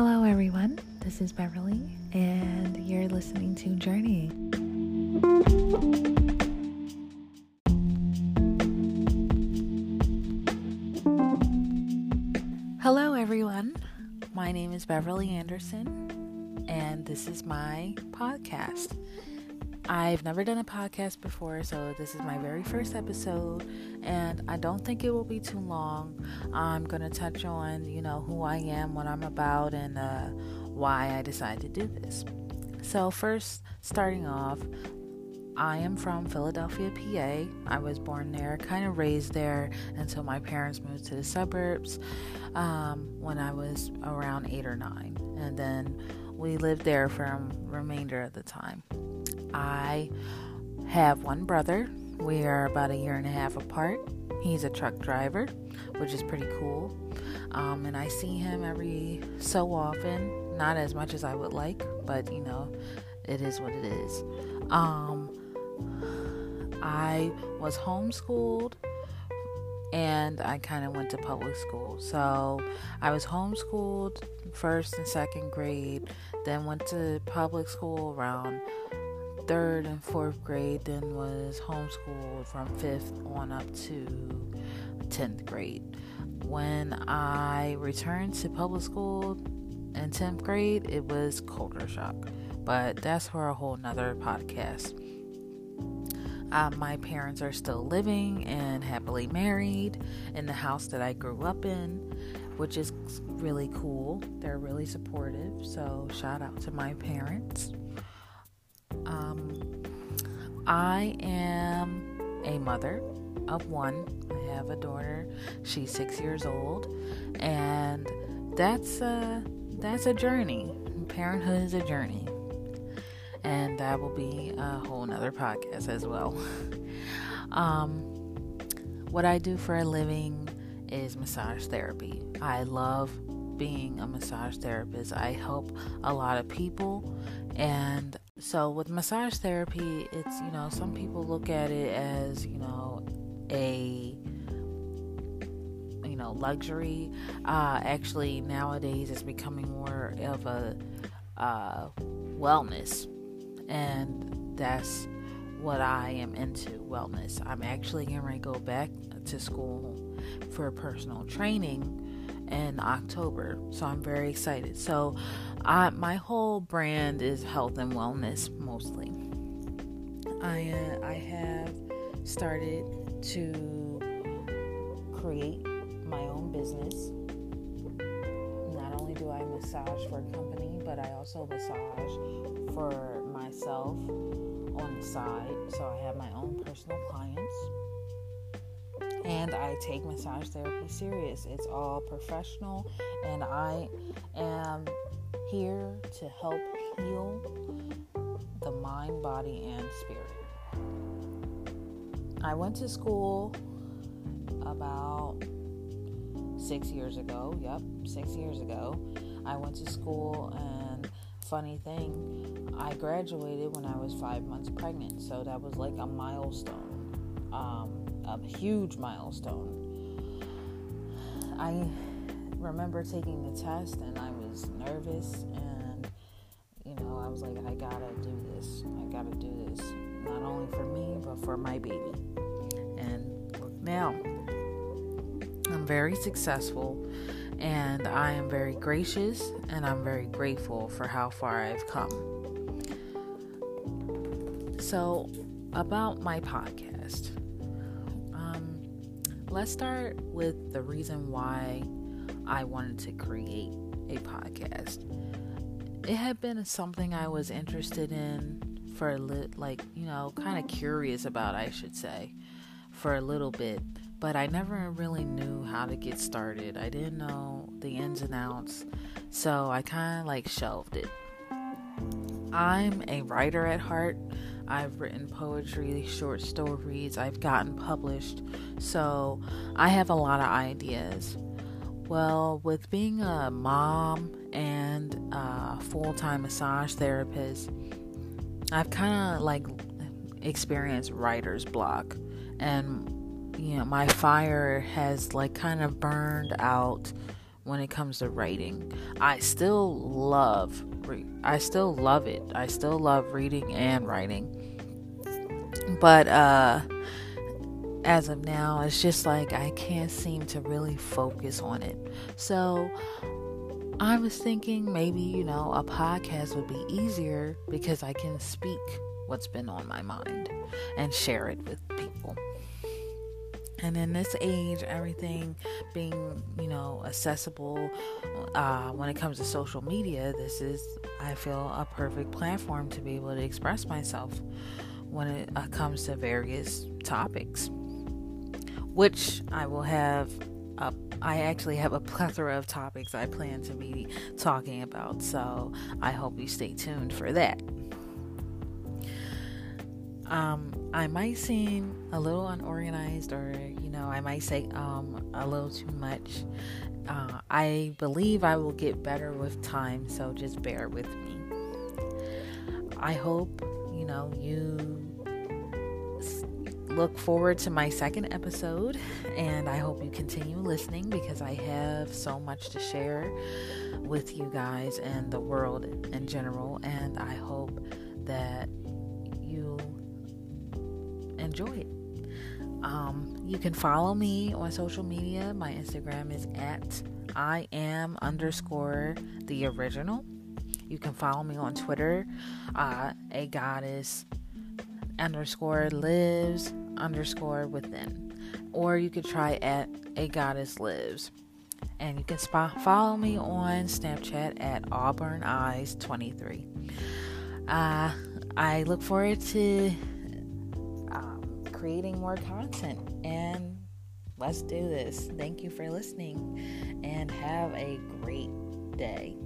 Hello, everyone. This is Beverly, and you're listening to Journey. Hello, everyone. My name is Beverly Anderson, and this is my podcast. I've never done a podcast before, so this is my very first episode, and I don't think it will be too long. I'm going to touch on, you know, who I am, what I'm about, and uh, why I decided to do this. So, first, starting off, I am from Philadelphia, PA. I was born there, kind of raised there until my parents moved to the suburbs um, when I was around eight or nine, and then we lived there for the remainder of the time. I have one brother. We are about a year and a half apart. He's a truck driver, which is pretty cool. Um, and I see him every so often, not as much as I would like, but you know, it is what it is. Um, I was homeschooled and I kind of went to public school. So I was homeschooled first and second grade, then went to public school around third and fourth grade, then was homeschooled from fifth on up to 10th grade. When I returned to public school in 10th grade, it was culture shock, but that's for a whole nother podcast. Uh, my parents are still living and happily married in the house that I grew up in, which is really cool. They're really supportive, so shout out to my parents. Um, I am a mother of one. I have a daughter. She's six years old, and that's a that's a journey. Parenthood is a journey, and that will be a whole nother podcast as well. um, what I do for a living is massage therapy. I love being a massage therapist. I help a lot of people, and so with massage therapy, it's you know some people look at it as you know a you know luxury. Uh, actually, nowadays it's becoming more of a uh, wellness, and that's what I am into wellness. I'm actually going to go back to school for personal training in October. So I'm very excited. So I, my whole brand is health and wellness mostly. I uh, I have started to create my own business. Not only do I massage for a company, but I also massage for myself on the side. So I have my own personal clients and I take massage therapy serious. It's all professional, and I am here to help heal the mind, body, and spirit. I went to school about six years ago. Yep, six years ago. I went to school, and funny thing, I graduated when I was five months pregnant, so that was like a milestone. Um, a huge milestone. I remember taking the test and I was nervous and you know, I was like I got to do this. I got to do this not only for me but for my baby. And now. I'm very successful and I am very gracious and I'm very grateful for how far I've come. So, about my podcast um, let's start with the reason why I wanted to create a podcast. It had been something I was interested in for a little, like you know, kind of curious about, I should say, for a little bit. But I never really knew how to get started. I didn't know the ins and outs, so I kind of like shelved it. I'm a writer at heart. I've written poetry, short stories, I've gotten published, so I have a lot of ideas. Well, with being a mom and a full time massage therapist, I've kind of like experienced writer's block, and you know, my fire has like kind of burned out when it comes to writing. I still love I still love it. I still love reading and writing. But uh as of now, it's just like I can't seem to really focus on it. So I was thinking maybe, you know, a podcast would be easier because I can speak what's been on my mind and share it with. And in this age, everything being, you know, accessible uh, when it comes to social media, this is, I feel, a perfect platform to be able to express myself when it uh, comes to various topics, which I will have. I actually have a plethora of topics I plan to be talking about, so I hope you stay tuned for that. Um, I might seem a little unorganized, or you know, I might say um, a little too much. Uh, I believe I will get better with time, so just bear with me. I hope you know you look forward to my second episode, and I hope you continue listening because I have so much to share with you guys and the world in general, and I hope that you enjoy it. Um, you can follow me on social media. My Instagram is at I am underscore the original. You can follow me on Twitter, uh, a goddess underscore lives underscore within. Or you could try at a goddess lives. And you can sp- follow me on Snapchat at Auburn Eyes 23. Uh, I look forward to creating more content. And let's do this. Thank you for listening and have a great day.